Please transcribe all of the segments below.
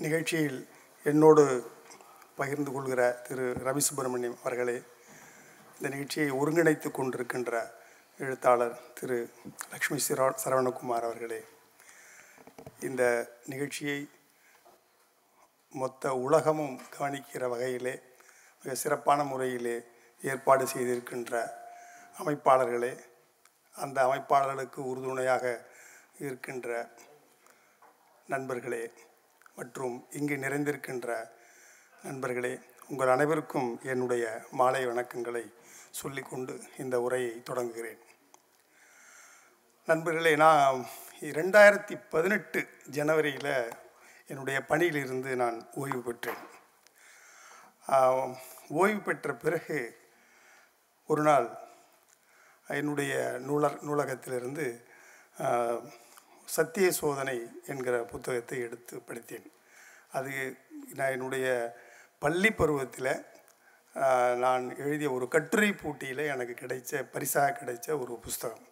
நிகழ்ச்சியில் என்னோடு பகிர்ந்து கொள்கிற திரு. ரவி சுப்பிரமணியம் அவர்களே இந்த நிகழ்ச்சியை ஒருங்கிணைத்து கொண்டிருக்கின்ற எழுத்தாளர் திரு. லக்ஷ்மி சிரா சரவணகுமார் அவர்களே இந்த நிகழ்ச்சியை மொத்த உலகமும் கவனிக்கிற வகையிலே மிக சிறப்பான முறையிலே ஏற்பாடு செய்திருக்கின்ற அமைப்பாளர்களே அந்த அமைப்பாளர்களுக்கு உறுதுணையாக இருக்கின்ற நண்பர்களே மற்றும் இங்கு நிறைந்திருக்கின்ற நண்பர்களே உங்கள் அனைவருக்கும் என்னுடைய மாலை வணக்கங்களை சொல்லிக்கொண்டு இந்த உரையை தொடங்குகிறேன். நண்பர்களே நான் ரெண்டாயிரத்தி பதினெட்டு ஜனவரியில் என்னுடைய பணியிலிருந்து நான் ஓய்வு பெற்றேன். ஓய்வு பெற்ற பிறகு ஒரு நாள் என்னுடைய நூலர் நூலகத்திலிருந்து சத்திய சோதனை என்கிற புத்தகத்தை எடுத்து படித்தேன். அது நான் என்னுடைய பள்ளி பருவத்தில் நான் எழுதிய ஒரு கட்டுரை போட்டியில் எனக்கு கிடைச்ச பரிசாக கிடைச்ச ஒரு புஸ்தகம்.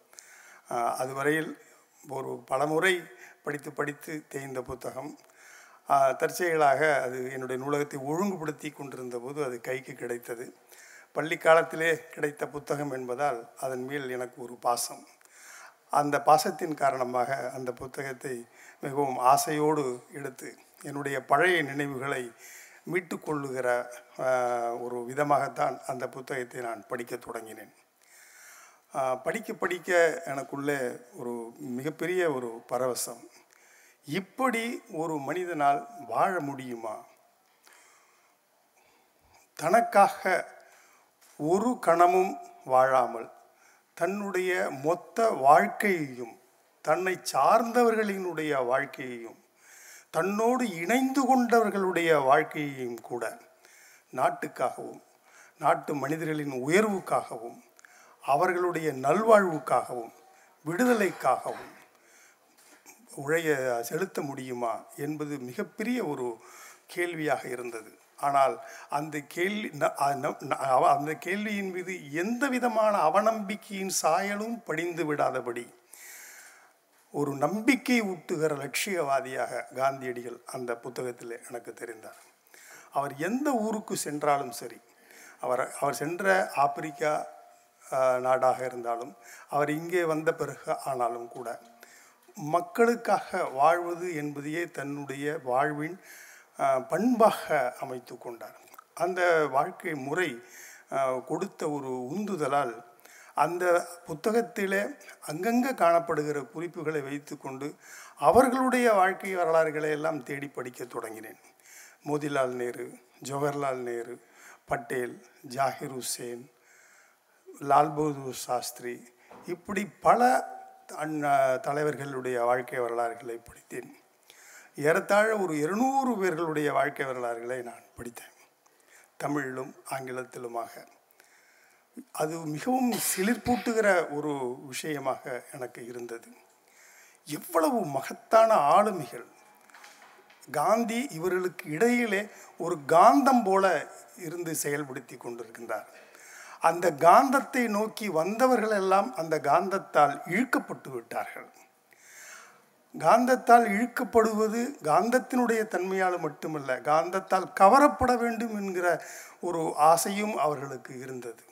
அதுவரையில் ஒரு பலமுறை படித்து படித்து தேய்ந்த புத்தகம். தற்செயலாக அது என்னுடைய நூலகத்தை ஒழுங்குபடுத்தி கொண்டிருந்த போது அது கைக்கு கிடைத்தது. பள்ளி காலத்திலே கிடைத்த புத்தகம் என்பதால் அதன் மேல் எனக்கு ஒரு பாசம். அந்த பாசத்தின் காரணமாக அந்த புத்தகத்தை மிகவும் ஆசையோடு எடுத்து என்னுடைய பழைய நினைவுகளை மீட்டு கொள்ளுகிற ஒரு விதமாகத்தான் அந்த புத்தகத்தை நான் படிக்க தொடங்கினேன். படிக்க படிக்க எனக்குள்ளே ஒரு மிகப்பெரிய ஒரு பரவசம். இப்படி ஒரு மனிதனால் வாழ முடியுமா? தனக்காக ஒரு கணமும் வாழாமல் தன்னுடைய மொத்த வாழ்க்கையையும் தன்னை சார்ந்தவர்களினுடைய வாழ்க்கையையும் தன்னோடு இணைந்து கொண்டவர்களுடைய வாழ்க்கையையும் கூட நாட்டுக்காகவும் நாட்டு மனிதர்களின் உயர்வுக்காகவும் அவர்களுடைய நல்வாழ்வுக்காகவும் விடுதலைக்காகவும் உழைய செலுத்த முடியுமா என்பது மிகப்பெரிய ஒரு கேள்வியாக இருந்தது. ஆனால் அந்த கேள்வி அந்த கேள்வியின் மீது எந்த விதமான அவநம்பிக்கையின் சாயலும் படிந்து விடாதபடி ஒரு நம்பிக்கை ஊட்டுகிற லட்சியவாதியாக காந்தியடிகள் அந்த புத்தகத்தில் எனக்கு தெரிந்தார். அவர் எந்த ஊருக்கு சென்றாலும் சரி அவர் அவர் சென்ற ஆப்பிரிக்கா நாடாக இருந்தாலும் அவர் இங்கே வந்த பிறகு ஆனாலும் கூட மக்களுக்காக வாழ்வது என்பதையே தன்னுடைய வாழ்வின் பண்பாக அமைத்து கொண்டார். அந்த வாழ்க்கை முறை கொடுத்த ஒரு உந்துதலால் அந்த புத்தகத்திலே அங்கங்கே காணப்படுகிற குறிப்புகளை வைத்துக்கொண்டு அவர்களுடைய வாழ்க்கை வரலாறுகளை எல்லாம் தேடி படிக்க தொடங்கினேன். மோதிலால் நேரு ஜவஹர்லால் நேரு பட்டேல் ஜாகிர் ஹுசேன் லால் பகதூர் சாஸ்திரி இப்படி பல தலைவர்களுடைய வாழ்க்கை வரலாறுகளை படித்தேன். ஏறத்தாழ ஒரு இருநூறு பேர்களுடைய வாழ்க்கை வரலாறுகளை நான் படித்தேன். தமிழிலும் ஆங்கிலத்திலுமாக. அது மிகவும் சிலிர்ப்பூட்டுகிற ஒரு விஷயமாக எனக்கு இருந்தது. எவ்வளவு மகத்தான ஆளுமைகள். காந்தி இவர்களுக்கு இடையிலே ஒரு காந்தம் போல இருந்து செயல்படுத்தி கொண்டிருக்கின்றார். அந்த காந்தத்தை நோக்கி வந்தவர்கள் எல்லாம் அந்த காந்தத்தால் இழுக்கப்பட்டு விட்டார்கள். காந்தத்தால் இழுக்கப்படுவது காந்தத்தினுடைய தன்மையால் மட்டுமல்ல காந்தத்தால் கவரப்பட வேண்டும் என்கிற ஒரு ஆசையும் அவர்களுக்கு இருந்தது.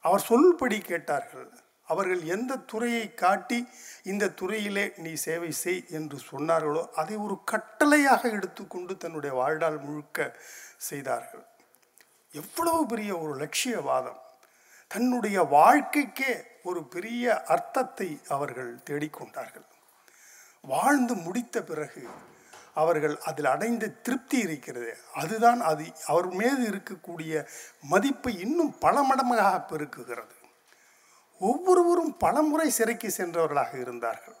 அவர் சொல்படி கேட்டார்கள் அவர்கள் எந்த துறையை காட்டி இந்த துறையிலே நீ சேவை செய் என்று சொன்னார்களோ அதை ஒரு கட்டளையாக எடுத்துக்கொண்டு தன்னுடைய வாழ்நாள் முழுக்க செய்தார்கள். எவ்வளவு பெரிய ஒரு லட்சியவாதம். தன்னுடைய வாழ்க்கைக்கே ஒரு பெரிய அர்த்தத்தை அவர்கள் தேடிக்கொண்டார்கள். வாழ்ந்து முடித்த பிறகு அவர்கள் அதில் அடைந்த திருப்தி இருக்கிறது. அதுதான் அது அவர் மீது இருக்கக்கூடிய மதிப்பை இன்னும் பல மடங்காக பெருக்குகிறது. ஒவ்வொருவரும் பல முறை சிறைக்கு சென்றவர்களாக இருந்தார்கள்.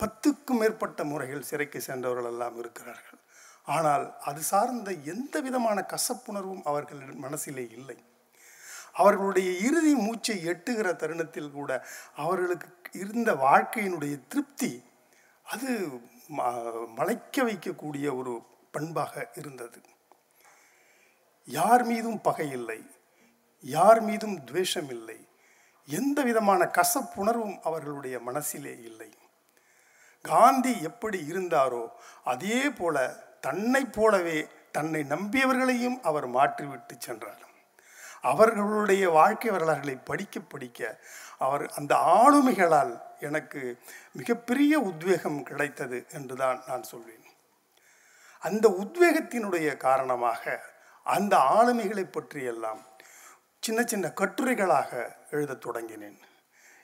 பத்துக்கும் மேற்பட்ட முறைகள் சிறைக்கு சென்றவர்கள் எல்லாம் இருக்கிறார்கள். ஆனால் அது சார்ந்த எந்த விதமான கசப்புணர்வும் அவர்கள் மனசிலே இல்லை. அவர்களுடைய இறுதி மூச்சை எட்டுகிற தருணத்தில் கூட அவர்களுக்கு இருந்த வாழ்க்கையினுடைய திருப்தி அது ம- மலைக்க வைக்கக்கூடிய ஒரு பண்பாக இருந்தது. யார் மீதும் பகை இல்லை யார் மீதும் துவேஷம் இல்லை எந்த விதமான கசப்புணர்வும் அவர்களுடைய மனசிலே இல்லை. காந்தி எப்படி இருந்தாரோ அதே போல தன்னைப் போலவே தன்னை நம்பியவர்களையும் அவர் மாற்றிவிட்டு சென்றார். அவர்களுடைய வாழ்க்கை வரலாறுகளை படிக்க படிக்க அவர் அந்த ஆளுமைகளால் எனக்கு மிகப்பெரிய உத்வேகம் கிடைத்தது என்றுதான் நான் சொல்வேன். அந்த உத்வேகத்தினுடைய காரணமாக அந்த ஆளுமைகளை பற்றியெல்லாம் சின்ன சின்ன கட்டுரைகளாக எழுதத் தொடங்கினேன்.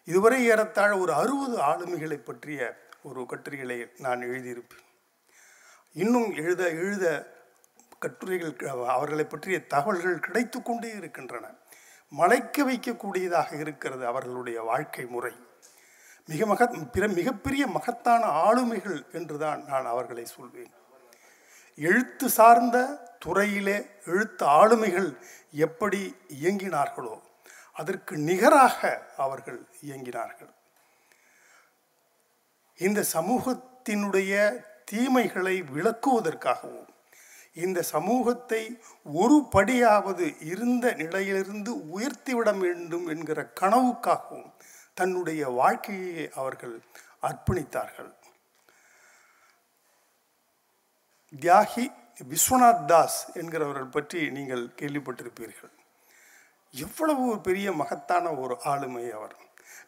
இதுவரை ஏறத்தாழ ஒரு அறுபது ஆளுமைகளை பற்றிய ஒரு கட்டுரைகளை நான் எழுதியிருப்பேன். இன்னும் எழுத எழுத கட்டுரைகள் அவர்களை பற்றிய தகவல்கள் கிடைத்து கொண்டே இருக்கின்றன. மலைக்க வைக்கக்கூடியதாக இருக்கிறது அவர்களுடைய வாழ்க்கை முறை. மிக மக பிற மிகப்பெரிய மகத்தான ஆளுமைகள் என்றுதான் நான் அவர்களை சொல்வேன். எழுத்து சார்ந்த துறையிலே எழுத்து ஆளுமைகள் எப்படி இயங்கினார்களோ அதற்கு நிகராக அவர்கள் இயங்கினார்கள். இந்த சமூகத்தினுடைய தீமைகளை விளக்குவதற்காகவும் இந்த சமூகத்தை ஒரு படியாவது இருந்த நிலையிலிருந்து உயர்த்திவிட வேண்டும் என்கிற கனவுக்காகவும் தன்னுடைய வாழ்க்கையை அவர்கள் அர்ப்பணித்தார்கள். தியாகி விஸ்வநாத் தாஸ் என்கிறவர்கள் பற்றி நீங்கள் கேள்விப்பட்டிருப்பீர்கள். எவ்வளவு ஒரு பெரிய மகத்தான ஒரு ஆளுமை அவர்.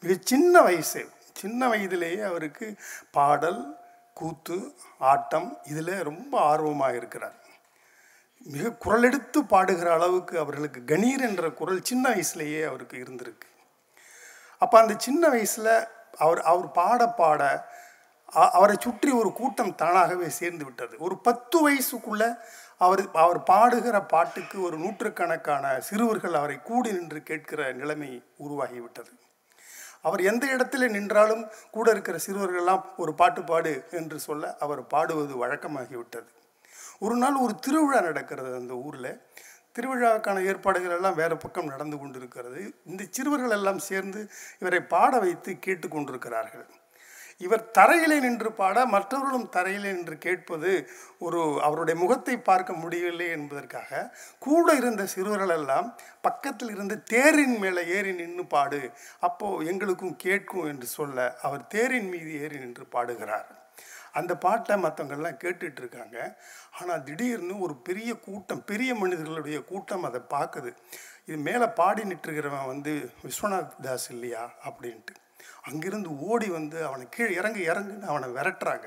மிக சின்ன வயசு சின்ன வயதிலேயே அவருக்கு பாடல் கூத்து ஆட்டம் இதில் ரொம்ப ஆர்வமாக இருக்கிறார். மிக குரலெடுத்து பாடுகிற அளவுக்கு அவர்களுக்கு கணீர் என்ற குரல் சின்ன வயசுலேயே அவருக்கு இருந்திருக்கு. அப்போ அந்த சின்ன வயசில் அவர் அவர் பாட பாட அவரை சுற்றி ஒரு கூட்டம் தானாகவே சேர்ந்து விட்டது. ஒரு பத்து வயசுக்குள்ள அவர் அவர் பாடுகிற பாட்டுக்கு ஒரு நூற்றுக்கணக்கான சிறுவர்கள் அவரை கூடி நின்று கேட்கிற நிலைமை உருவாகிவிட்டது அவர் எந்த இடத்துல நின்றாலும் கூட இருக்கிற சிறுவர்கள்லாம் ஒரு பாட்டு பாடு என்று சொல்ல அவர் பாடுவது வழக்கமாகிவிட்டது ஒரு நாள் ஒரு திருவிழா நடக்கிறது அந்த ஊரில். திருவிழாவுக்கான ஏற்பாடுகள் எல்லாம் வேறு பக்கம் நடந்து கொண்டிருக்கிறது. இந்த சிறுவர்கள் எல்லாம் சேர்ந்து இவரை பாட வைத்து கேட்டு கொண்டிருக்கிறார்கள். இவர் தரையிலே நின்று பாட மற்றவர்களும் தரையிலே நின்று கேட்பது ஒரு அவருடைய முகத்தை பார்க்க முடியவில்லை என்பதற்காக கூட இருந்த சிறுவர்கள் எல்லாம் பக்கத்தில் இருந்த தேரின் மேலே ஏறி நின்று பாடு அப்போது எங்களுக்கும் கேட்கும் என்று சொல்ல அவர் தேரின் மீது ஏறி நின்று பாடுகிறார். அந்த பாட்டை மற்றவங்கெல்லாம் கேட்டுட்டு இருக்காங்க ஆனால் திடீர்னு ஒரு பெரிய கூட்டம் பெரிய மனிதர்களுடைய கூட்டம் அதை பார்க்குது. இது மேலே பாடி நிட்டுருக்கிறவன் வந்து விஸ்வநாத் தாஸ் இல்லையா? அப்படின்ட்டு. அங்கிருந்து ஓடி வந்து அவனை கீழே இறங்கு இறங்குன்னு அவனை விரட்டுறாங்க.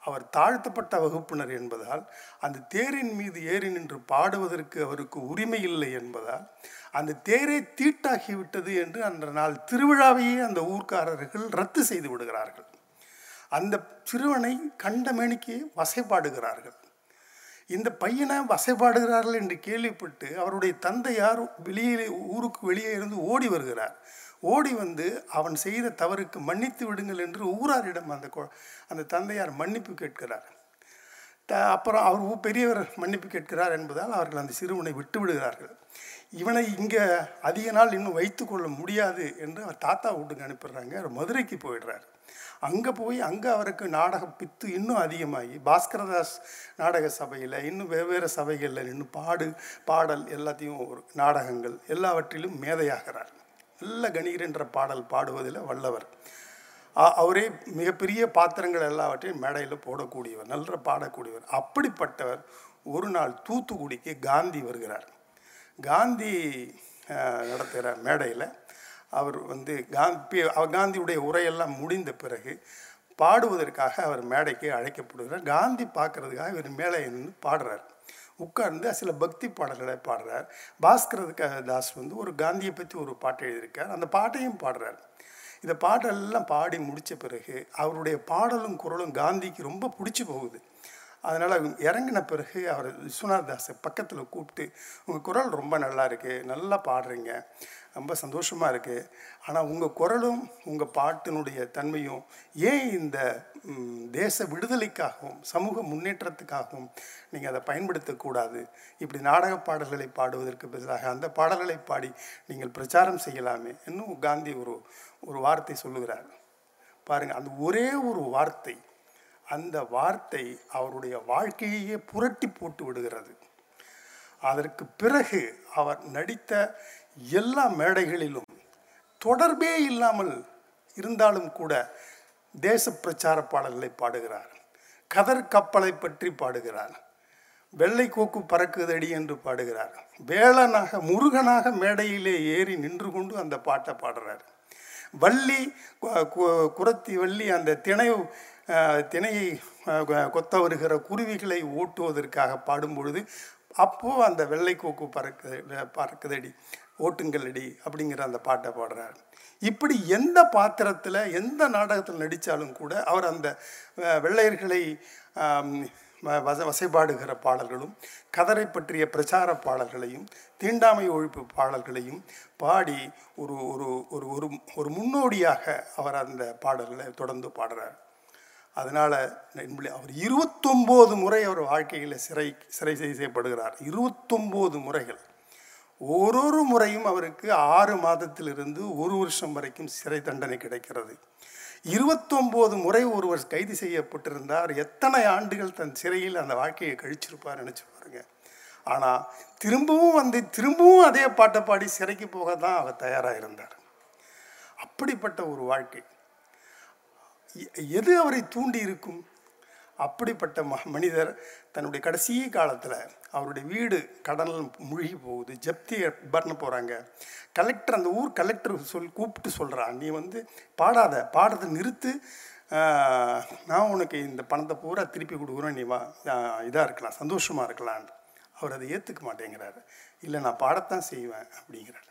அவர் தாழ்த்தப்பட்ட வகுப்பினர் என்பதால் அந்த தேரின் மீது ஏறி நின்று பாடுவதற்கு அவருக்கு உரிமை இல்லை என்பதால் அந்த தேரே தீட்டாகிவிட்டது என்று அந்த நாள் திருவிழாவையே அந்த ஊர்க்காரர்கள் ரத்து செய்து விடுகிறார்கள். அந்த சிறுவனை கண்டமேனிக்கு வசைப்பாடுகிறார்கள் இந்த பையனை வசைப்பாடுகிறார்கள் என்று கேள்விப்பட்டு அவருடைய தந்தையார் வெளியே ஊருக்கு வெளியே இருந்து ஓடி வருகிறார். ஓடி வந்து அவன் செய்த தவறுக்கு மன்னித்து விடுங்கள் என்று ஊராரிடம் அந்த அந்த தந்தையார் மன்னிப்பு கேட்கிறார். த அப்புறம் அவர் பெரியவர் மன்னிப்பு கேட்கிறார் என்பதால் அவர்கள் அந்த சிறுவனை விட்டு விடுகிறார்கள். இவனை இங்கே அதிக நாள் இன்னும் வைத்துக்கொள்ள முடியாது என்று அவர் தாத்தா வீட்டுக்கு அனுப்பிடுறாங்க. அவர் மதுரைக்கு போயிடுறார். அங்கே போய் அங்கே அவருக்கு நாடக பித்து இன்னும் அதிகமாகி பாஸ்கரதாஸ் நாடக சபையில் இன்னும் வெவ்வேறு சபைகளில் நின்று பாடு பாடல் எல்லாத்தையும் ஒரு நாடகங்கள் எல்லாவற்றிலும் மேதையாகிறார். நல்ல கணீர் என்ற பாடல் பாடுவதில் வல்லவர். அவரே மிகப்பெரிய பாத்திரங்கள் எல்லாவற்றையும் மேடையில் போடக்கூடியவர் நல்ல பாடக்கூடியவர். அப்படிப்பட்டவர் ஒரு நாள் தூத்துக்குடிக்கு காந்தி வருகிறார். காந்தி நடத்துகிற மேடையில். அவர் வந்து காந்தி அவர் காந்தியுடைய உரையெல்லாம் முடிந்த பிறகு பாடுவதற்காக அவர் மேடைக்கு அழைக்கப்படுகிறார். காந்தி பார்க்கறதுக்காக இவர் மேலே இருந்து பாடுறார். உட்கார்ந்து சில பக்தி பாடல்களை பாடுறார். பாஸ்கர தாஸ் வந்து ஒரு காந்தியை பற்றி ஒரு பாட்டு எழுதியிருக்கார். அந்த பாட்டையும் பாடுறார். இந்த பாட்டெல்லாம் பாடி முடித்த பிறகு அவருடைய பாடலும் குரலும் காந்திக்கு ரொம்ப பிடிச்சி போகுது. அதனால் இறங்கின பிறகு அவர் விஸ்வநாத் தாஸை பக்கத்தில் கூப்பிட்டு உங்கள் குரல் ரொம்ப நல்லா இருக்குது நல்லா பாடுறீங்க ரொம்ப சந்தோஷமாக இருக்குது ஆனால் உங்கள் குரலும் உங்கள் பாட்டினுடைய தன்மையும் ஏன் இந்த தேச விடுதலைக்காகவும் சமூக முன்னேற்றத்துக்காகவும் நீங்கள் அதை பயன்படுத்தக்கூடாது இப்படி நாடக பாடல்களை பாடுவதற்கு பதிலாக அந்த பாடல்களை பாடி நீங்கள் பிரச்சாரம் செய்யலாமே? இன்னும் காந்தி ஒரு ஒரு வார்த்தை சொல்லுகிறார். பாருங்கள் அந்த ஒரே ஒரு வார்த்தை அந்த வார்த்தை அவருடைய வாழ்க்கையையே புரட்டி போட்டு விடுகிறது. அதற்கு பிறகு அவர் நடித்த எல்லா மேடைகளிலும் தொடர்பே இல்லாமல் இருந்தாலும் கூட தேச பிரச்சார பாடல்களை பாடுகிறார். கதர் கப்பலை பற்றி பாடுகிறார். வெள்ளை கோக்கு பறக்குதடி என்று பாடுகிறார். வேளனாக முருகனாக மேடையிலே ஏறி நின்று கொண்டு அந்த பாட்டை பாடுறார். வள்ளி கு- கு- குரத்தி வள்ளி அந்த திணை திணையை கொத்த வருகிற குருவிகளை ஓட்டுவதற்காக பாடும் பொழுது அப்போது அந்த வெள்ளை கோக்கு பறக்கு பறக்குதடி ஓட்டுங்களடி அப்படிங்கிற அந்த பாட்டை பாடுறார். இப்படி எந்த பாத்திரத்தில் எந்த நாடகத்தில் நடித்தாலும் கூட அவர் அந்த வெள்ளையர்களை வசைபாடுகிற பாடல்களும் கதரை பற்றிய பிரச்சார பாடல்களையும் தீண்டாமை ஒழிப்பு பாடல்களையும் பாடி ஒரு ஒரு ஒரு ஒரு ஒரு முன்னோடியாக அவர் அந்த பாடல்களை தொடர்ந்து பாடுறார். அதனால் அவர் இருபத்தொம்போது முறை அவர் வாழ்க்கையில் சிறை சிறை செய்யப்படுகிறார் இருபத்தொம்போது முறைகள். ஒரு ஒரு முறையும் அவருக்கு ஆறு மாதத்திலிருந்து ஒரு வருஷம் வரைக்கும் சிறை தண்டனை கிடைக்கிறது. இருபத்தொம்போது முறை ஒருவர் கைது செய்யப்பட்டிருந்தார். எத்தனை ஆண்டுகள் தன் சிறையில் அந்த வாழ்க்கையை கழிச்சிருப்பார் நினச்சி பாருங்க. ஆனால் திரும்பவும் வந்து திரும்பவும் அதே பாட்டை பாடி சிறைக்கு போக தான் அவர் தயாராக இருந்தார் அப்படிப்பட்ட ஒரு வாழ்க்கை. எ- எது அவரை தூண்டி இருக்கும் அப்படிப்பட்ட ம மனிதர் தன்னுடைய கடைசி காலத்தில் அவருடைய வீடு கடலில் மூழ்கி போகுது. ஜப்தி பண்ண போகிறாங்க கலெக்டர் அந்த ஊர் கலெக்டர் சொல் கூப்பிட்டு சொல்கிறான் நீ வந்து பாடாத பாடுறதை நிறுத்து. நான் உனக்கு இந்த பணத்தை பூரா திருப்பி கொடுக்குறேன். நீ வா இதாக இருக்கலாம் சந்தோஷமாக இருக்கலான்னு அவர் அதை ஏற்றுக்க மாட்டேங்கிறாரு. இல்லை நான் பாடத்தான் செய்வேன் அப்படிங்கிறாரு.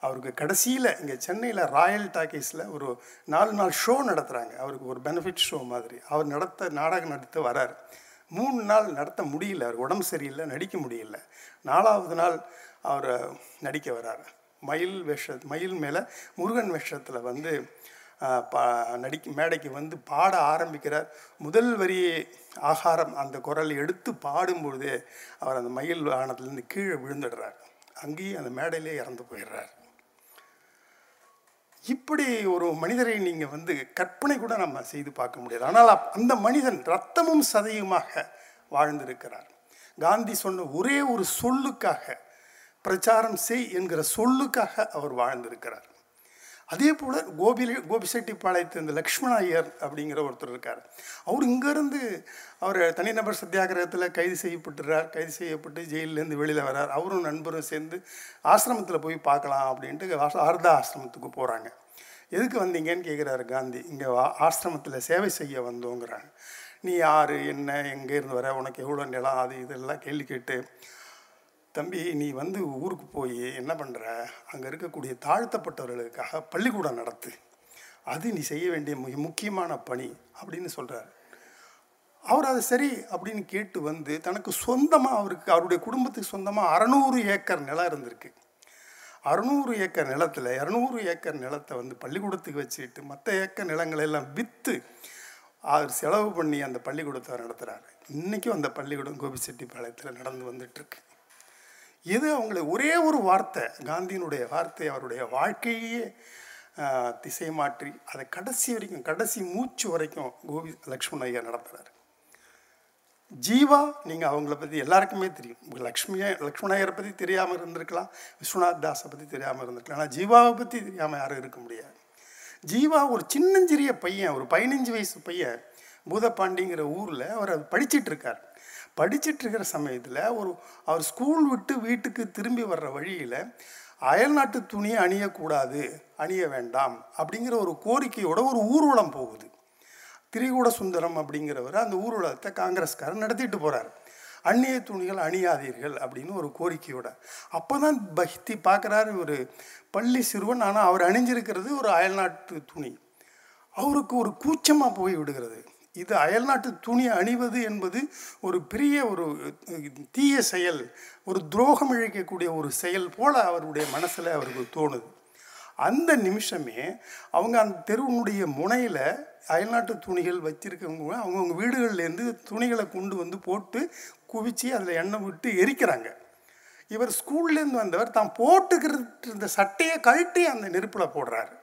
அவருக்கு கடைசியில் இங்கே சென்னையில் ராயல் டாக்கீஸில் ஒரு நாலு நாள் ஷோ நடத்துகிறாங்க அவருக்கு ஒரு பெனிஃபிட் ஷோ மாதிரி. அவர் நடத்த நாடகம் நடத்த வரார். மூணு நாள் நடத்த முடியல. அவர் உடம்பு சரியில்லை நடிக்க முடியல. நாலாவது நாள் அவர் நடிக்க வரார். மயில் வேஷ மயில் மேலே முருகன் வேஷத்தில் வந்து பா நடிக்க மேடைக்கு வந்து பாட ஆரம்பிக்கிறார். முதல் வரி ஆகாரம் அந்த குரல் எடுத்து பாடும்பொழுதே அவர் அந்த மயில் வாகனத்துலேருந்து கீழே விழுந்துடுறார். அங்கேயும் அந்த மேடையிலே இறந்து போயிடுறார். இப்படி ஒரு மனிதரை நீங்கள் வந்து கற்பனை கூட நம்ம செய்து பார்க்க முடியாது. ஆனால் அந்த மனிதன் ரத்தமும் சதையுமாக வாழ்ந்திருக்கிறார். காந்தி சொன்ன ஒரே ஒரு சொல்லுக்காக பிரச்சாரம் செய் என்கிற சொல்லுக்காக அவர் வாழ்ந்திருக்கிறார். அதே போல் கோபில கோபிசெட்டிப்பாளையத்து இந்த லக்ஷ்மண ஐயர் அப்படிங்கிற ஒருத்தர் இருக்கார். அவர் இங்கேருந்து அவர் தனிநபர் சத்தியாகிரகத்தில் கைது செய்யப்பட்டுறார் கைது செய்யப்பட்டு ஜெயிலேருந்து வெளியில் வரார் அவரும் நண்பரும் சேர்ந்து ஆசிரமத்தில் போய் பார்க்கலாம் அப்படின்ட்டு ஆர்தா ஆசிரமத்துக்கு போகிறாங்க எதுக்கு வந்தீங்கன்னு கேட்குறாரு காந்தி. இங்கே ஆசிரமத்தில் சேவை செய்ய வந்தோங்கிறாங்க. நீ யார் என்ன எங்கே இருந்து வர உனக்கு எவ்வளோ நிலம் அது இதெல்லாம் கேள்வி கேட்டு தம்பி நீ வந்து ஊருக்கு போய் என்ன பண்ணுற அங்கே இருக்கக்கூடிய தாழ்த்தப்பட்டவர்களுக்காக பள்ளிக்கூடம் நடத்து. அது நீ செய்ய வேண்டிய மிக முக்கியமான பணி அப்படின்னு சொல்கிறார் அவர் அது சரி அப்படின்னு கேட்டு வந்து தனக்கு சொந்தமாக அவருக்கு அவருடைய குடும்பத்துக்கு சொந்தமாக அறநூறு ஏக்கர் நிலம் இருந்திருக்கு. அறுநூறு ஏக்கர் நிலத்தில் இரநூறு ஏக்கர் நிலத்தை வந்து பள்ளிக்கூடத்துக்கு வச்சுக்கிட்டு மற்ற ஏக்கர் நிலங்களை எல்லாம் விற்று அவர் செலவு பண்ணி அந்த பள்ளிக்கூடத்தை நடத்துகிறாரு இன்றைக்கும் அந்த பள்ளிக்கூடம் கோபிச்செட்டிப்பாளையத்தில் நடந்து வந்துட்டுருக்கு இது அவங்களை ஒரே ஒரு வார்த்தை காந்தியினுடைய வார்த்தை அவருடைய வாழ்க்கையே திசை மாற்றி அதை கடைசி வரைக்கும் கடைசி மூச்சு வரைக்கும் கோபி லக்ஷ்மண ஐயா நடத்துகிறார் ஜீவா நீங்கள் அவங்கள பற்றி எல்லாருக்குமே தெரியும். உங்களுக்கு லக்ஷ்மியை லக்ஷ்மணயரை பற்றி தெரியாமல் இருந்திருக்கலாம் விஸ்வநாத் தாஸை பற்றி தெரியாமல் இருந்திருக்கலாம். ஆனால் ஜீவாவை பற்றி தெரியாமல் யாரும் இருக்க முடியாது. ஜீவா ஒரு சின்னஞ்சிறிய பையன் ஒரு பதினஞ்சு வயசு பையன் பூதப்பாண்டிங்கிற ஊரில் அவர் அது படிச்சிட்டு இருக்கார். படிச்சிட்டு இருக்கிற சமயத்தில் ஒரு அவர் ஸ்கூல் விட்டு வீட்டுக்கு திரும்பி வர்ற வழியில் அயல்நாட்டு துணியை அணியக்கூடாது அணிய வேண்டாம் அப்படிங்கிற ஒரு கோரிக்கையோட ஒரு ஊர்வலம் போகுது. திரிகூட சுந்தரம் அப்படிங்கிறவர் அந்த ஊர்வலத்தை காங்கிரஸ்காரர் நடத்திட்டு போகிறார் அந்நிய துணிகள் அணியாதீர்கள் அப்படின்னு ஒரு கோரிக்கையோட. அப்போ தான் பக்தி பார்க்குறாரு ஒரு பள்ளி சிறுவன் ஆனால் அவர் அணிஞ்சிருக்கிறது ஒரு அயல்நாட்டு துணி. அவருக்கு ஒரு கூச்சமாக போய் விடுகிறது. இது அயல்நாட்டு துணி அணிவது என்பது ஒரு பெரிய ஒரு தீய செயல் ஒரு துரோகம் இழைக்கக்கூடிய ஒரு செயல் போல் அவருடைய மனசில் அவருக்கு தோணுது. அந்த நிமிஷமே அவங்க அந்த தெருவினுடைய முனையில் அயல்நாட்டு துணிகள் வச்சிருக்கவங்க அவங்கவுங்க வீடுகள்லேருந்து துணிகளை கொண்டு வந்து போட்டு குவிச்சு அதில் எண்ணெய் விட்டு எரிக்கிறாங்க. இவர் ஸ்கூல்லேருந்து வந்தவர் தான் போட்டுக்கிறது இருந்த சட்டையை கழட்டி அந்த நெருப்பில் போடுறாரு.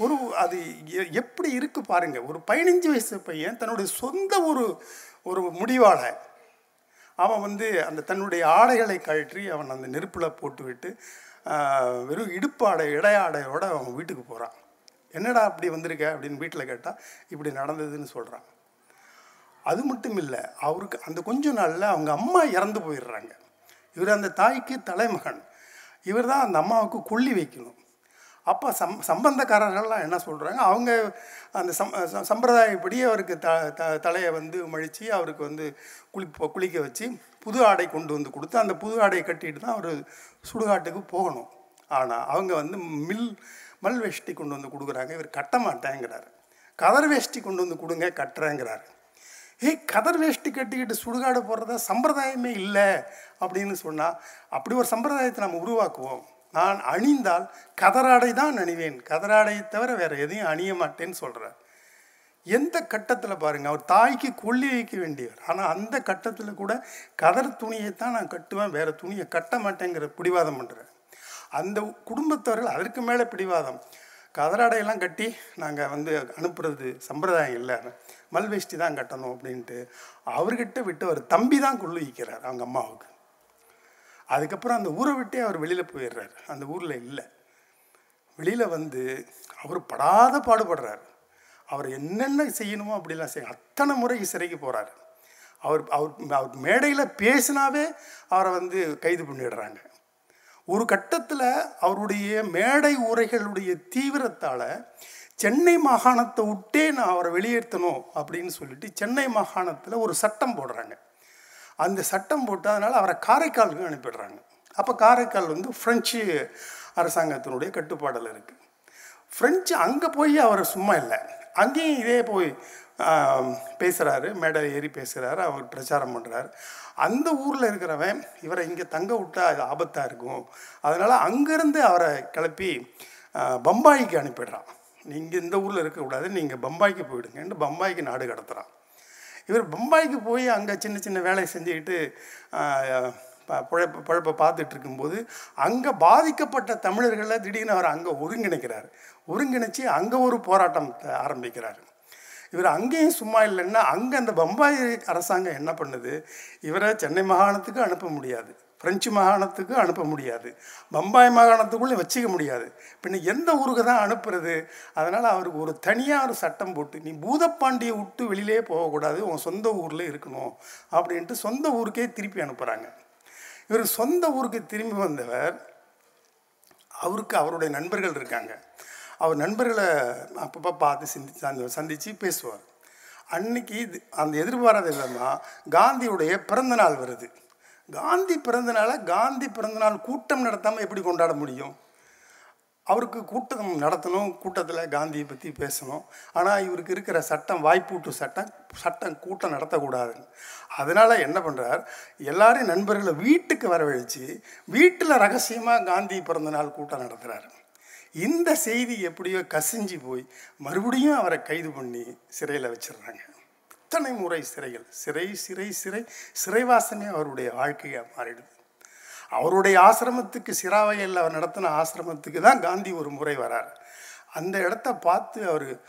ஒரு அது எ- எப்படி இருக்கு பாருங்க. ஒரு பதினஞ்சு வயசு பையன் தன்னுடைய சொந்த ஒரு ஒரு முடிவால் அவன் வந்து அந்த தன்னுடைய ஆடைகளை கழற்றி அவன் அந்த நெருப்பில் போட்டுவிட்டு வெறும் இடுப்பாடை இடையாடையோடு அவன் வீட்டுக்கு போகிறான் என்னடா அப்படி வந்திருக்க? அப்படின்னு வீட்டில் கேட்டால் இப்படி நடந்ததுன்னு சொல்கிறான் அது மட்டும் இல்லை அவருக்கு அந்த கொஞ்ச நாளில் அவங்க அம்மா இறந்து போயிடுறாங்க. இவர் அந்த தாய்க்கு தலைமகன். இவர் தான் அந்த அம்மாவுக்கு கொல்லி வைக்கணும். அப்போ சம் சம்பந்தக்காரர்கள்லாம் என்ன சொல்கிறாங்க அவங்க அந்த சம் சம்பிரதாயப்படி அவருக்கு த த தலையை வந்து மழித்து அவருக்கு வந்து குளி குளிக்க வச்சு புது ஆடை கொண்டு வந்து கொடுத்து அந்த புது ஆடையை கட்டிட்டு தான் அவர் சுடுகாட்டுக்கு போகணும். ஆனால் அவங்க வந்து மில் மல் வேஷ்டி கொண்டு வந்து கொடுக்குறாங்க. இவர் கட்ட மாட்டேங்கிறாரு. கதர் வேஷ்டி கொண்டு வந்து கொடுங்க கட்டுறேங்கிறாரு. ஏய் கதர் வேஷ்டி கட்டிக்கிட்டு சுடுகாடு போடுறத சம்பிரதாயமே இல்லை அப்படின்னு சொன்னால் அப்படி ஒரு சம்பிரதாயத்தை நம்ம உருவாக்குவோம். நான் அணிந்தால் கதராடை தான் அணிவேன். கதராடையை தவிர வேறு எதையும் அணிய மாட்டேன்னு சொல்கிறார் எந்த கட்டத்தில் பாருங்கள் அவர் தாய்க்கு கொல்லி வைக்க வேண்டியவர். ஆனால் அந்த கட்டத்தில் கூட கதர் துணியை தான் நான் கட்டுவேன் வேறு துணியை கட்ட மாட்டேங்கிற பிடிவாதம் பண்ணுறேன் அந்த குடும்பத்தவர்கள் அதற்கு மேலே பிடிவாதம். கதராடையெல்லாம் கட்டி நாங்கள் வந்து அனுப்புறது சம்பிரதாயம் இல்லை. மல்வேஷ்டி தான் கட்டணும் அப்படின்ட்டு அவர்கிட்ட விட்டு அவர் தம்பி தான் கொள்ளு வைக்கிறார் அவங்க அம்மாவுக்கு. அதுக்கப்புறம் அந்த ஊரை விட்டே அவர் வெளியில் போயிடுறாரு. அந்த ஊரில் இல்லை. வெளியில் வந்து அவர் படாத பாடுபடுறாரு. அவர் என்னென்ன செய்யணுமோ அப்படிலாம் செய்ய அத்தனை முறை சிறைக்கு போகிறாரு அவர் அவர் அவர் மேடையில் பேசினாவே அவரை வந்து கைது பண்ணிடுறாங்க. ஒரு கட்டத்தில் அவருடைய மேடை உரைகளுடைய தீவிரத்தால் சென்னை மாகாணத்தை விட்டே நான் அவரை வெளியேற்றணும் அப்படின்னு சொல்லிட்டு சென்னை மாகாணத்தில் ஒரு சட்டம் போடுறாங்க. அந்த சட்டம் போட்டு அதனால் அவரை காரைக்காலுக்கு அனுப்பிடுறாங்க. அப்போ காரைக்கால் வந்து ஃப்ரெஞ்சு அரசாங்கத்தினுடைய கட்டுப்பாடில் இருக்குது ஃப்ரெஞ்சு அங்கே போய் அவர் சும்மா இல்லை. அங்கேயும் இதே போய் பேசுகிறாரு மேடை ஏறி பேசுகிறாரு அவர் பிரச்சாரம் பண்ணுறாரு அந்த ஊரில் இருக்கிறவன் இவரை இங்கே தங்க விட்டா அது ஆபத்தாக இருக்கும். அதனால் அங்கேருந்து அவரை கிளப்பி பம்பாய்க்கு அனுப்பிடுறான். நீங்கள் இந்த ஊரில் இருக்கக்கூடாது நீங்கள் பம்பாய்க்கு போயிடுங்கன்னு பம்பாய்க்கு நாடு கடத்துகிறான் இவர் பம்பாய்க்கு போய் அங்கே சின்ன சின்ன வேலையை செஞ்சுக்கிட்டு ஆஹ், ப- பார்த்துட்டு இருக்கும்போது அங்கே பாதிக்கப்பட்ட தமிழர்களை திடீர்னு அவர் அங்கே ஒருங்கிணைக்கிறார். ஒருங்கிணைச்சி அங்கே ஒரு போராட்டம் ஆரம்பிக்கிறார். இவர் அங்கேயும் சும்மா இல்லைன்னா அங்கே அந்த பம்பாய் அரசாங்கம் என்ன பண்ணுது? இவரை சென்னை மாகாணத்துக்கு அனுப்ப முடியாது. பிரெஞ்சு மாகாணத்துக்கு அனுப்ப முடியாது. பம்பாய் மாகாணத்துக்குள்ளே வச்சுக்க முடியாது. பின்ன எந்த ஊருக்கு தான் அனுப்புறது? அதனால் அவருக்கு ஒரு தனியாக ஒரு சட்டம் போட்டு நீ பூதப்பாண்டியை விட்டு வெளியிலே போகக்கூடாது உன் சொந்த ஊரில் இருக்கணும் அப்படின்ட்டு சொந்த ஊருக்கே திருப்பி அனுப்புகிறாங்க இவர் சொந்த ஊருக்கு திரும்பி வந்தவர் அவருக்கு அவருடைய நண்பர்கள் இருக்காங்க. அவர் நண்பர்களை அப்பப்போ பார்த்து சிந்தி சந்தி- சந்தித்து பேசுவார். அன்னைக்கு இது அந்த எதிர்பாராத விதமாக காந்தியுடைய பிறந்த நாள் வருது. காந்தி பிறந்தனால காந்தி பிறந்தநாள் கூட்டம் நடத்தாமல் எப்படி கொண்டாட முடியும்? அவருக்கு கூட்டம் நடத்தணும் கூட்டத்தில் காந்தியை பற்றி பேசணும். ஆனால் இவருக்கு இருக்கிற சட்டம் வாய்ப்பூட்டு சட்டம் சட்டம் கூட்டம் நடத்தக்கூடாதுன்னு. அதனால் என்ன பண்ணுறார் எல்லாரையும் நண்பர்களை வீட்டுக்கு வரவழைச்சு வீட்டில் ரகசியமாக காந்தி பிறந்த நாள் கூட்டம் நடத்துகிறார் இந்த செய்தி எப்படியோ கசிஞ்சு போய் மறுபடியும் அவரை கைது பண்ணி சிறையில் வச்சிடுறாங்க. இத்தனை முறை சிறைகள்? சிறை சிறை சிறை சிறைவாசமே அவருடைய வாழ்க்கையாக மாறிடுது. அவருடைய ஆசிரமத்துக்கு சிராவையில் அவர் நடத்தின ஆசிரமத்துக்கு தான் காந்தி ஒரு முறை வரார். அந்த இடத்த பார்த்து அவர்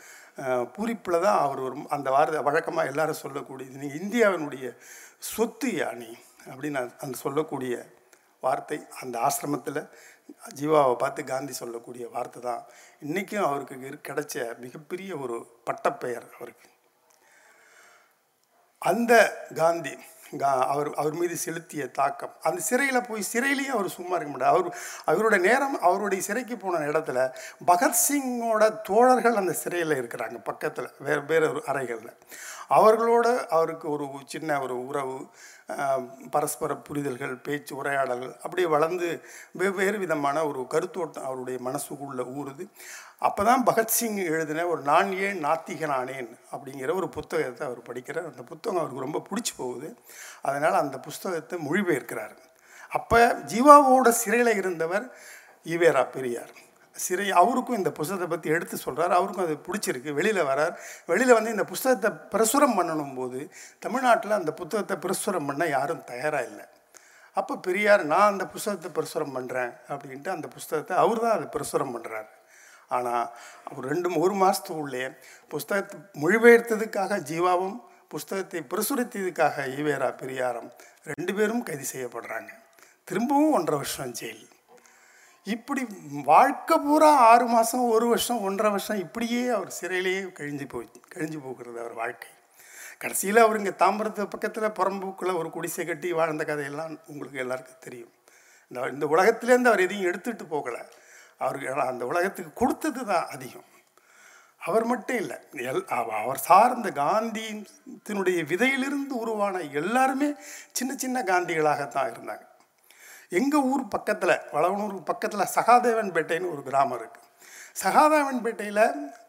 பூரிப்பில் தான் அவர் ஒரு அந்த வார வழக்கமாக எல்லாரும் சொல்லக்கூடியது நீ இந்தியாவினுடைய சொத்து யானி? அப்படின்னு அந்த- சொல்லக்கூடிய வார்த்தை அந்த ஆசிரமத்தில் ஜீவாவை பார்த்து காந்தி சொல்லக்கூடிய வார்த்தை தான். இன்றைக்கும் அவருக்கு கிடைச்ச மிகப்பெரிய ஒரு பட்டப்பெயர் அவருக்கு. அந்த காந்தி கா அவர் அவர் மீது செலுத்திய தாக்கம் அந்த சிறையில் போய் சிறையிலையும் அவர் சும்மா இருக்க மாட்டார். அவர் அவருடைய நேரம் அவருடைய சிறைக்கு போன இடத்துல பகத்சிங்கோட தோழர்கள் அந்த சிறையில் இருக்கிறாங்க பக்கத்தில் வேறு வேறு ஒரு அறைகளில். அவர்களோட அவருக்கு ஒரு சின்ன ஒரு உறவு பரஸ்பர புரிதல்கள் பேச்சு உரையாடல்கள் அப்படியே வளர்ந்து வெவ்வேறு விதமான ஒரு கருத்தோட்டம் அவருடைய மனசுக்குள்ளே ஊறுது. அப்போ தான் பகத்சிங் எழுதின ஒரு நான் ஏன் நாத்திகனானேன் அப்படிங்கிற ஒரு புத்தகத்தை அவர் படிக்கிறார். அந்த புத்தகம் அவருக்கு ரொம்ப பிடிச்சி போகுது. அதனால் அந்த புஸ்தகத்தை மொழிபெயர்க்கிறார். அப்போ ஜீவாவோட சிறையில் இருந்தவர் ஈவேரா பெரியார். சிறை அவருக்கும் இந்த புஸ்தகத்தை பற்றி எடுத்து சொல்கிறார் அவருக்கும் அது பிடிச்சிருக்கு. வெளியில் வரார். வெளியில் வந்து இந்த புஸ்தகத்தை பிரசுரம் பண்ணணும் போது தமிழ்நாட்டில் அந்த புத்தகத்தை பிரசுரம் பண்ண யாரும் தயாராக இல்லை. அப்போ பெரியார் நான் அந்த புஸ்தகத்தை பிரசுரம் பண்ணுறேன் அப்படின்ட்டு அந்த புஸ்தகத்தை அவர் தான் அதை பிரசுரம் பண்ணுறாரு ஆனால் அவர் ரெண்டு ஒரு மாதத்துக்குள்ளே புஸ்தகத்தை மொழிபெயர்த்ததுக்காக ஜீவாவும் புஸ்தகத்தை பிரசுரித்ததுக்காக ஈவேரா பெரியாரம் ரெண்டு பேரும் கைது செய்யப்படுறாங்க. திரும்பவும் ஒன்றரை வருஷம் ஜெயில். இப்படி வாழ்க்கை பூரா ஆறு மாதம் ஒரு வருஷம் ஒன்றரை வருஷம் இப்படியே அவர் சிறையிலேயே கழிஞ்சு போய் கழிஞ்சு போகிறது அவர் வாழ்க்கை. கடைசியில் அவர் இங்கே தாம்பரத்து பக்கத்தில் புறம்புக்குள்ளே ஒரு குடிசை கட்டி வாழ்ந்த கதையெல்லாம் உங்களுக்கு எல்லாருக்கும் தெரியும். இந்த இந்த உலகத்துலேருந்து அவர் எதையும் எடுத்துகிட்டு போகலை. அவருக்கு அந்த உலகத்துக்கு கொடுத்தது தான் அதிகம். அவர் மட்டும் இல்லை எல் அவர் சார்ந்த காந்தியினுடைய விதையிலிருந்து உருவான எல்லாருமே சின்ன சின்ன காந்திகளாகத்தான் இருந்தாங்க. எங்கள் ஊர் பக்கத்தில் வளவனூர் பக்கத்தில் சகாதேவன்பேட்டைன்னு ஒரு கிராமம் இருக்குது சகாதேவன்பேட்டையில்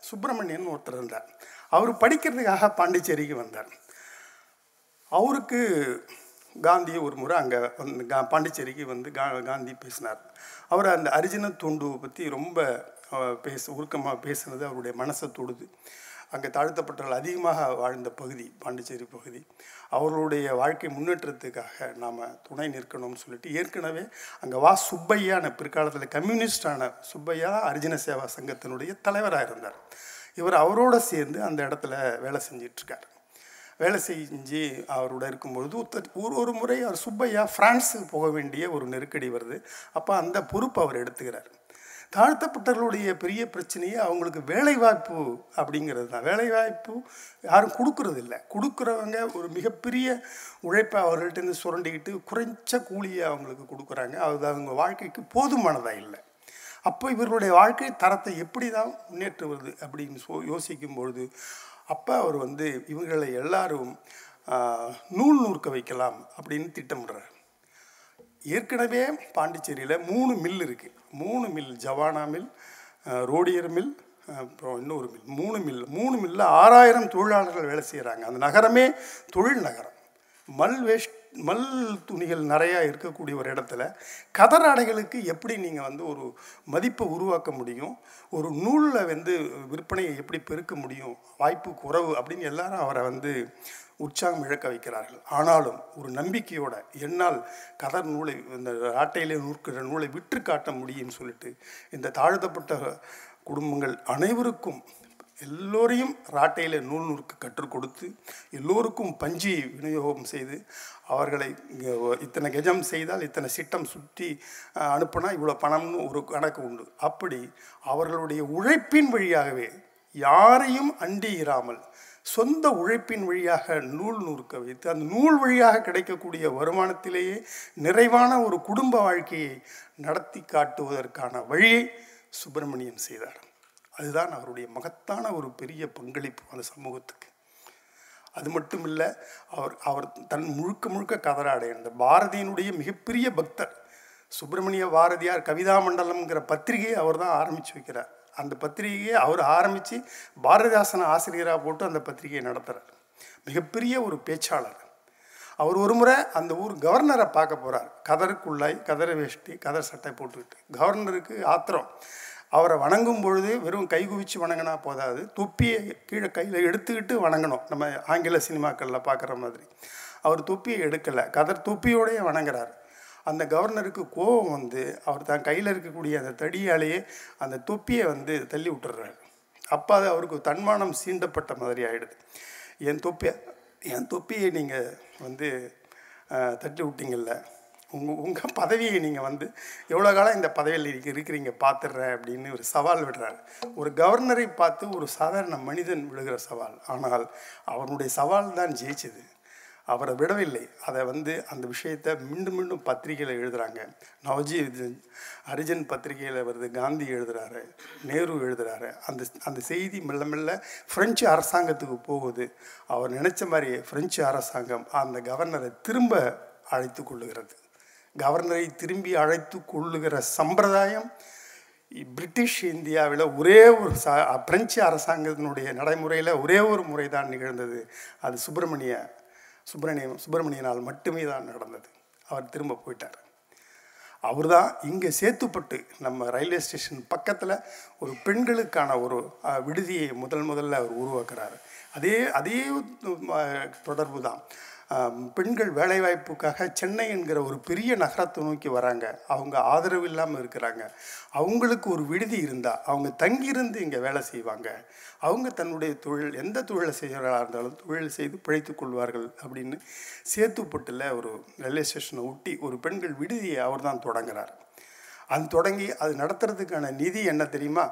சுப்பிரமணியன் ஒருத்தர் இருந்தார். அவர் படிக்கிறதுக்காக பாண்டிச்சேரிக்கு வந்தார். அவருக்கு காந்தி ஒரு முறை அங்கே வந்து கா பாண்டிச்சேரிக்கு வந்து கா காந்தி பேசினார். அவர் அந்த அரிஜின தூண்டுவை பற்றி ரொம்ப பேச உருக்கமாக பேசுனது அவருடைய மனசை தொடுது. அங்கே தாழ்த்தப்பட்டவர்கள் அதிகமாக வாழ்ந்த பகுதி பாண்டிச்சேரி பகுதி. அவர்களுடைய வாழ்க்கை முன்னேற்றத்துக்காக நாம் துணை நிற்கணும்னு சொல்லிட்டு ஏற்கனவே அங்கே வா சுப்பையான பிற்காலத்தில் கம்யூனிஸ்டான சுப்பையா அரிஜின சேவா சங்கத்தினுடைய தலைவராக இருந்தார். இவர் அவரோட சேர்ந்து அந்த இடத்துல வேலை செஞ்சிட்ருக்கார். வேலை செஞ்சு அவரோட இருக்கும்பொழுது ஒருத்தர் ஒரு ஒரு முறை அவர் சுப்பையா ஃப்ரான்ஸுக்கு போக வேண்டிய ஒரு நெருக்கடி வருது. அப்போ அந்த பொறுப்பு அவர் எடுத்துக்கிறார். தாழ்த்தப்பட்டவர்களுடைய பெரிய பிரச்சனையே அவங்களுக்கு வேலைவாய்ப்பு அப்படிங்கிறது தான். வேலைவாய்ப்பு யாரும் கொடுக்கறதில்ல. கொடுக்குறவங்க ஒரு மிகப்பெரிய உழைப்பை அவர்கள்ட்டேருந்து சுரண்டிக்கிட்டு குறைஞ்ச கூலியை அவங்களுக்கு கொடுக்குறாங்க. அது அவங்க வாழ்க்கைக்கு போதுமானதாக இல்லை. அப்போ இவர்களுடைய வாழ்க்கை தரத்தை எப்படி தான் முன்னேற்றுவது அப்படின்னு சோ யோசிக்கும் பொழுது அப்போ அவர் வந்து இவங்களை எல்லாரும் நூல் நூற்க வைக்கலாம் அப்படின்னு திட்டமிடுறார். ஏற்கனவே பாண்டிச்சேரியில் மூணு மில் இருக்குது மூணு மில் ஜவானா மில் ரோடியர் மில் அப்புறம் இன்னொரு மில். மூணு மில். மூணு மில்லில் ஆறாயிரம் தொழிலாளர்கள் வேலை செய்கிறாங்க அந்த நகரமே தொழில் நகரம். மல் வேஸ்ட் மல் துணிகள் நிறையா இருக்கக்கூடிய ஒரு இடத்துல கதர் ஆடைகளுக்கு எப்படி நீங்கள் வந்து ஒரு மதிப்பை உருவாக்க முடியும்? ஒரு நூலில் வந்து விற்பனையை எப்படி பெருக்க முடியும்? வாய்ப்பு குறவு அப்படின்னு எல்லாரும் அவரை வந்து உற்சாகம் இழக்க வைக்கிறார்கள். ஆனாலும் ஒரு நம்பிக்கையோட என்னால் கதர் நூலை இந்த ஆட்டையிலே நூற்கிற நூலை விற்று காட்ட முடியும்னு சொல்லிட்டு இந்த தாழ்த்தப்பட்ட குடும்பங்கள் அனைவருக்கும் எல்லோரையும் ராட்டையில் நூல் நூறுக்கு கற்றுக் கொடுத்து எல்லோருக்கும் பஞ்சு விநியோகம் செய்து அவர்களை இத்தனை கெஜம் செய்தால் இத்தனை சிட்டம் சுற்றி அனுப்பினா இவ்வளோ பணம்னு ஒரு கணக்கு உண்டு. அப்படி அவர்களுடைய உழைப்பின் வழியாகவே யாரையும் அண்டி இராமல் சொந்த உழைப்பின் வழியாக நூல் நூறுக்க வைத்து அந்த நூல் வழியாக கிடைக்கக்கூடிய வருமானத்திலேயே நிறைவான ஒரு குடும்ப வாழ்க்கையை நடத்தி காட்டுவதற்கான வழியை சுப்பிரமணியன் செய்தார். அதுதான் அவருடைய மகத்தான ஒரு பெரிய பங்களிப்பு அந்த சமூகத்துக்கு. அது மட்டும் இல்லை அவர் அவர் தன் முழுக்க முழுக்க கதராடை அந்த பாரதியினுடைய மிகப்பெரிய பக்தர் சுப்பிரமணிய பாரதியார் கவிதா மண்டலம்ங்கிற பத்திரிகையை அவர் தான் ஆரம்பித்து வைக்கிறார். அந்த பத்திரிகையை அவர் ஆரம்பித்து பாரதிதாசனை ஆசிரியராக போட்டு அந்த பத்திரிகையை நடத்துகிறார் மிகப்பெரிய ஒரு பேச்சாளர். அவர் ஒரு முறை அந்த ஊர் கவர்னரை பார்க்க போகிறார் கதருக்குள்ளாய் கதரை வேஷ்டி கதர் சட்டை போட்டுக்கிட்டு. கவர்னருக்கு ஆத்திரம். அவரை வணங்கும் பொழுது வெறும் கை குவிச்சு வணங்கினா போதாது. தொப்பியை கீழே கையில் எடுத்துக்கிட்டு வணங்கணும். நம்ம ஆங்கில சினிமாக்களில் பார்க்குற மாதிரி. அவர் தொப்பியை எடுக்கலை. கதர் தொப்பியோடயே வணங்குறார். அந்த கவர்னருக்கு கோபம் வந்து அவர் தான் கையில் இருக்கக்கூடிய அந்த தடியாலேயே அந்த தொப்பியை வந்து தள்ளி விட்டுறாரு. அப்போ அது அவருக்கு தன்மானம் சீண்டப்பட்ட மாதிரி ஆகிடுது என் தொப்பியை என் தொப்பியை நீங்கள் வந்து தட்டி விட்டீங்கல்ல? உங்கள் உங்கள் பதவியை நீங்கள் வந்து எவ்வளோ காலம் இந்த பதவியில் இருக்க இருக்கிறீங்க பார்த்துடுறேன் அப்படின்னு ஒரு சவால் விடுறாரு. ஒரு கவர்னரை பார்த்து ஒரு சாதாரண மனிதன் விழுகிற சவால். ஆனால் அவனுடைய சவால் தான் ஜெயிச்சது. அவரை விடவில்லை. அதை வந்து அந்த விஷயத்தை மீண்டும் மீண்டும் பத்திரிகையில் எழுதுகிறாங்க நவஜி ஹரிஜன் பத்திரிகையில் வருது காந்தி எழுதுகிறாரு நேரு எழுதுகிறாரு அந்த அந்த செய்தி மெல்ல மெல்ல ஃப்ரெஞ்சு அரசாங்கத்துக்கு போகுது. அவர் நினச்ச மாதிரி ஃப்ரெஞ்சு அரசாங்கம் அந்த கவர்னரை திரும்ப அழைத்து கொள்ளுகிறது. கவர்னரை திரும்பி அழைத்து கொள்ளுகிற சம்பிரதாயம் பிரிட்டிஷ் இந்தியாவில் ஒரே ஒரு சா பிரெஞ்சு அரசாங்கத்தினுடைய நடைமுறையில் ஒரே ஒரு முறை தான் நிகழ்ந்தது. அது சுப்பிரமணிய சுப்பிரமணியம் சுப்பிரமணியனால் மட்டுமே தான் நடந்தது. அவர் திரும்ப போயிட்டார். அவர் தான் இங்கே சேத்துப்பட்டு நம்ம ரயில்வே ஸ்டேஷன் பக்கத்தில் ஒரு பெண்களுக்கான ஒரு விடுதியை முதல் முதல்ல அவர் உருவாக்குறாரு. அதே அதே தொடர்பு தான் பெண்கள் வேலைவாய்ப்புக்காக சென்னை என்கிற ஒரு பெரிய நகரத்தை நோக்கி வராங்க. அவங்க ஆதரவு இல்லாமல் இருக்கிறாங்க. அவங்களுக்கு ஒரு விடுதி இருந்தால் அவங்க தங்கியிருந்து இங்கே வேலை செய்வாங்க. அவங்க தன்னுடைய தொழில் எந்த தொழிலை செய்கிறதா இருந்தாலும் தொழில் செய்து பிழைத்து கொள்வார்கள் அப்படின்னு சேத்துப்பட்டில் ஒரு ரயில்வே ஸ்டேஷனை ஒட்டி ஒரு பெண்கள் விடுதியை அவர் தான் தொடங்குறார். அது தொடங்கி அது நடத்துறதுக்கான நிதி என்ன தெரியுமா?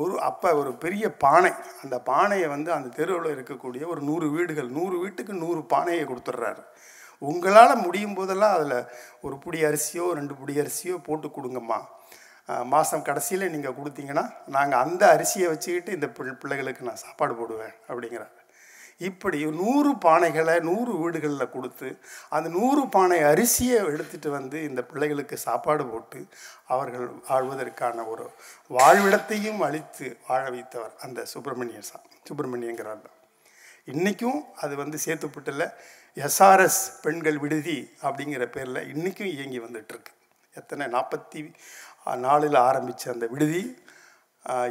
ஒரு அப்போ ஒரு பெரிய பானை. அந்த பானையை வந்து அந்த தெருவில் இருக்கக்கூடிய ஒரு நூறு வீடுகள் நூறு வீட்டுக்கு நூறு பானையை கொடுத்துட்றாரு உங்களால் முடியும் போதெல்லாம் அதில் ஒரு புடி அரிசியோ ரெண்டு புடி அரிசியோ போட்டு கொடுங்கம்மா. மாதம் கடைசியில் நீங்கள் கொடுத்தீங்கன்னா நாங்கள் அந்த அரிசியை வச்சுக்கிட்டு இந்த பிள்ளைகளுக்கு நான் சாப்பாடு போடுவேன் அப்படிங்கிறேன் இப்படி நூறு பானைகளை நூறு வீடுகளில் கொடுத்து அந்த நூறு பானை அரிசியை எடுத்துகிட்டு வந்து இந்த பிள்ளைகளுக்கு சாப்பாடு போட்டு அவர்கள் வாழ்வதற்கான ஒரு வாழ்விடத்தையும் அழித்து வாழ வைத்தவர் அந்த சுப்பிரமணிய சா சுப்பிரமணியங்கிறார். தான் இன்றைக்கும் அது வந்து சேத்துப்பட்டில் எஸ்ஆர்எஸ் பெண்கள் விடுதி அப்படிங்கிற பேரில் இன்றைக்கும் இயங்கி வந்துட்டுருக்கு. எத்தனை? நாற்பத்தி நாலில் ஆரம்பித்த அந்த விடுதி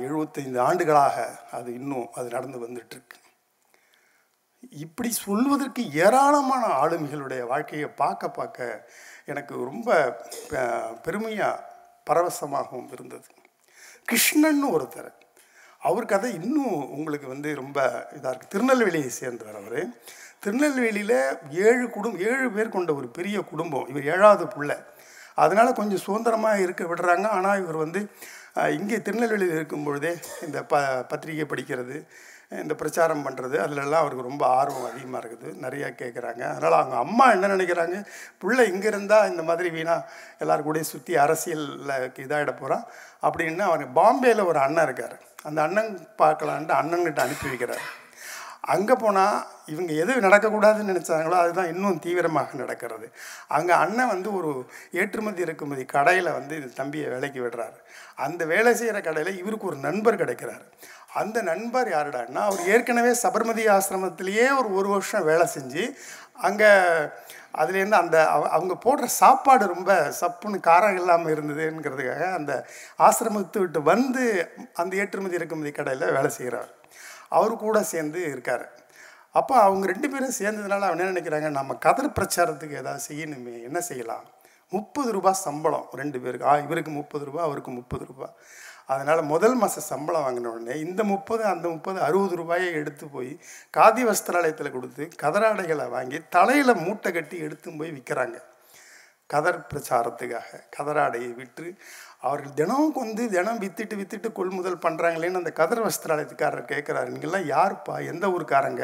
எழுபத்தைந்து ஆண்டுகளாக அது இன்னும் அது நடந்து வந்துட்டுருக்கு. இப்படி சொல்வதற்கு ஏராளமான ஆளுமைகளுடைய வாழ்க்கையை பார்க்க பார்க்க எனக்கு ரொம்ப பெருமையாக பரவசமாகவும் இருந்தது. கிருஷ்ணன் ஒருத்தர். அவர் கதை இன்னும் உங்களுக்கு வந்து ரொம்ப இதாக இருக்குது திருநெல்வேலியை சேர்ந்தவர் அவர். திருநெல்வேலியில் ஏழு குடும்பம் ஏழு பேர் கொண்ட ஒரு பெரிய குடும்பம். இவர் ஏழாவது பிள்ளை. அதனால் கொஞ்சம் சுதந்திரமாக இருக்க விடுறாங்க. ஆனால் இவர் வந்து இங்கே திருநெல்வேலியில் இருக்கும் பொழுதே இந்த ப பத்திரிகை படிக்கிறது இந்த பிரச்சாரம் பண்ணுறது அதிலெல்லாம் அவருக்கு ரொம்ப ஆர்வம் அதிகமாக இருக்குது. நிறையா கேட்குறாங்க அதனால் அவங்க அம்மா என்ன நினைக்கிறாங்க? பிள்ளை இங்கே இருந்தால் இந்த மாதிரி வீணாக எல்லாரும் கூட சுற்றி அரசியலில் இதாகிட போகிறான் அப்படின்னு அவர் பாம்பேயில் ஒரு அண்ணன் இருக்கார். அந்த அண்ணன் பார்க்கலான்ட்டு அண்ணன்கிட்ட அனுப்பி வைக்கிறார். அங்கே போனால் இவங்க எது நடக்கக்கூடாதுன்னு நினச்சாங்களோ அதுதான் இன்னும் தீவிரமாக நடக்கிறது. அங்கே அண்ணன் வந்து ஒரு ஏற்றுமதி இறக்குமதி கடையில் வந்து இது தம்பியை வேலைக்கு விடுறாரு. அந்த வேலை செய்கிற கடையில் இவருக்கு ஒரு நண்பர் கிடைக்கிறார். அந்த நண்பர் யாருடான்னா அவர் ஏற்கனவே சபர்மதி ஆசிரமத்திலேயே ஒரு ஒரு வருஷம் வேலை செஞ்சு அங்கே அதுலேருந்து அந்த அவங்க போடுற சாப்பாடு ரொம்ப சப்புன்னு காரம் இல்லாமல் இருந்ததுங்கிறதுக்காக அந்த ஆசிரமத்தை விட்டு வந்து அந்த ஏற்றுமதி இறக்குமதி கடையில் வேலை செய்கிறார் அவர் கூட சேர்ந்து இருக்கார். அப்போ அவங்க ரெண்டு பேரும் சேர்ந்ததுனால அவன் என்ன நினைக்கிறாங்க நம்ம கதர் பிரச்சாரத்துக்கு ஏதாவது செய்யணுமே என்ன செய்யலாம்? முப்பது ரூபா சம்பளம் ரெண்டு பேருக்கு. ஆ இவருக்கு முப்பது ரூபா அவருக்கு முப்பது ரூபா. அதனால் முதல் மாத சம்பளம் வாங்கின உடனே இந்த முப்பது அந்த முப்பது அறுபது ரூபாயை எடுத்து போய் காதி வஸ்திராலயத்தில் கொடுத்து கதராடைகளை வாங்கி தலையில் மூட்டை கட்டி எடுத்து போய் விற்கிறாங்க கதர் பிரச்சாரத்துக்காக கதராடையை விற்று அவர்கள் தினம் வந்து தினம் வித்துட்டு வித்துட்டு கொள்முதல் பண்ணுறாங்களேன்னு அந்த கதர் வஸ்திராலயத்துக்காரர் கேட்குறாரு நீங்கள்லாம் யாருப்பா? எந்த ஊருக்காரங்க?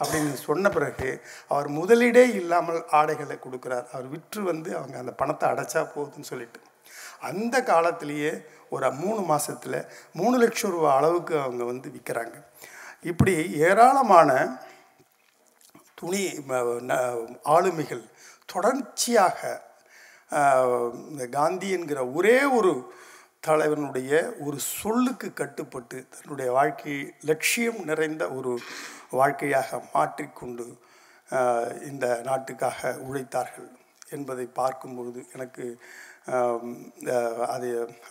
அப்படின்னு சொன்ன பிறகு அவர் முதலீடே இல்லாமல் ஆடைகளை கொடுக்குறார். அவர் விற்று வந்து அவங்க அந்த பணத்தை அடைச்சா போகுதுன்னு சொல்லிட்டு. அந்த காலத்திலேயே ஒரு மூணு மாதத்தில் மூணு லட்சம் ரூபா அளவுக்கு அவங்க வந்து விற்கிறாங்க இப்படி ஏராளமான துணி ஆளுமைகள் தொடர்ச்சியாக இந்த காந்தி என்கிற ஒரே ஒரு தலைவனுடைய ஒரு சொல்லுக்கு கட்டுப்பட்டு தன்னுடைய வாழ்க்கை லட்சியம் நிறைந்த ஒரு வாழ்க்கையாக மாற்றிக்கொண்டு இந்த நாட்டுக்காக உழைத்தார்கள் என்பதை பார்க்கும்பொழுது எனக்கு அது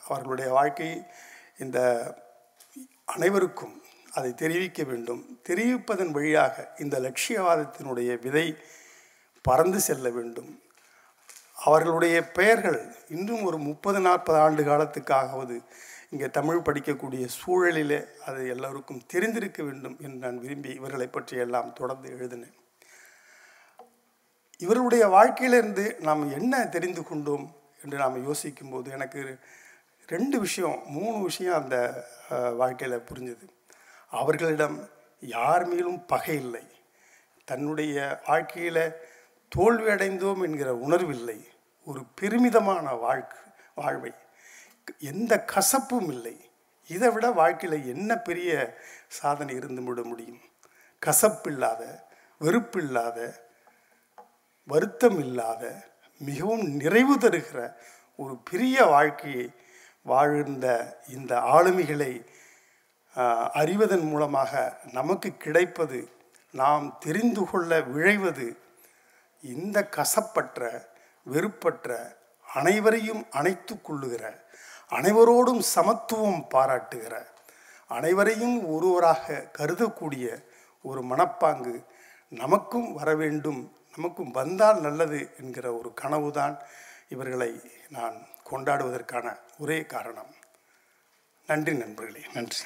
அவர்களுடைய வாழ்க்கை இந்த அனைவருக்கும் அதை தெரிவிக்க வேண்டும். தெரிவிப்பதன் வழியாக இந்த லட்சியவாதத்தினுடைய விதை பறந்து செல்ல வேண்டும். அவர்களுடைய பெயர்கள் இன்னும் ஒரு முப்பது நாற்பது ஆண்டு காலத்துக்காகவது இங்கே தமிழ் படிக்கக்கூடிய சூழலிலே அது எல்லோருக்கும் தெரிந்திருக்க வேண்டும் என்று நான் விரும்பி இவர்களை பற்றி எல்லாம் தொடர்ந்து எழுதினேன். இவருடைய வாழ்க்கையிலிருந்து நாம் என்ன தெரிந்து கொண்டோம்? என்று நாம் யோசிக்கும்போது எனக்கு ரெண்டு விஷயம் மூணு விஷயம் அந்த வாழ்க்கையில் புரிஞ்சுது. அவர்களிடம் யார் மேலும் பகை இல்லை. தன்னுடைய வாழ்க்கையில் தோல்வி அடைந்தோம் என்கிற உணர்வில்லை ஒரு பெருமிதமான வாழ்க்கை வாழ்வை. எந்த கசப்பும் இல்லை. இதை விட வாழ்க்கையில் என்ன பெரிய சாதனை இருந்து விட முடியும்? கசப்பில்லாத வெறுப்பில்லாத வருத்தம் இல்லாத மிகவும் நிறைவு தருகிற ஒரு பெரிய வாழ்க்கையை வாழ்ந்த இந்த ஆளுமைகளை அறிவதன் மூலமாக நமக்கு கிடைப்பது நாம் தெரிந்து கொள்ள விழைவது இந்த கசப்பற்ற வெறுப்பற்ற அனைவரையும் அணைத்து கொள்ளுகிற அனைவரோடும் சமத்துவம் பாராட்டுகிற அனைவரையும் ஒருவராக கருதக்கூடிய ஒரு மனப்பாங்கு நமக்கும் வர வேண்டும் நமக்கும் வந்தால் நல்லது என்கிற ஒரு கனவுதான் இவர்களை நான் கொண்டாடுவதற்கான ஒரே காரணம். நன்றி நண்பர்களே நன்றி.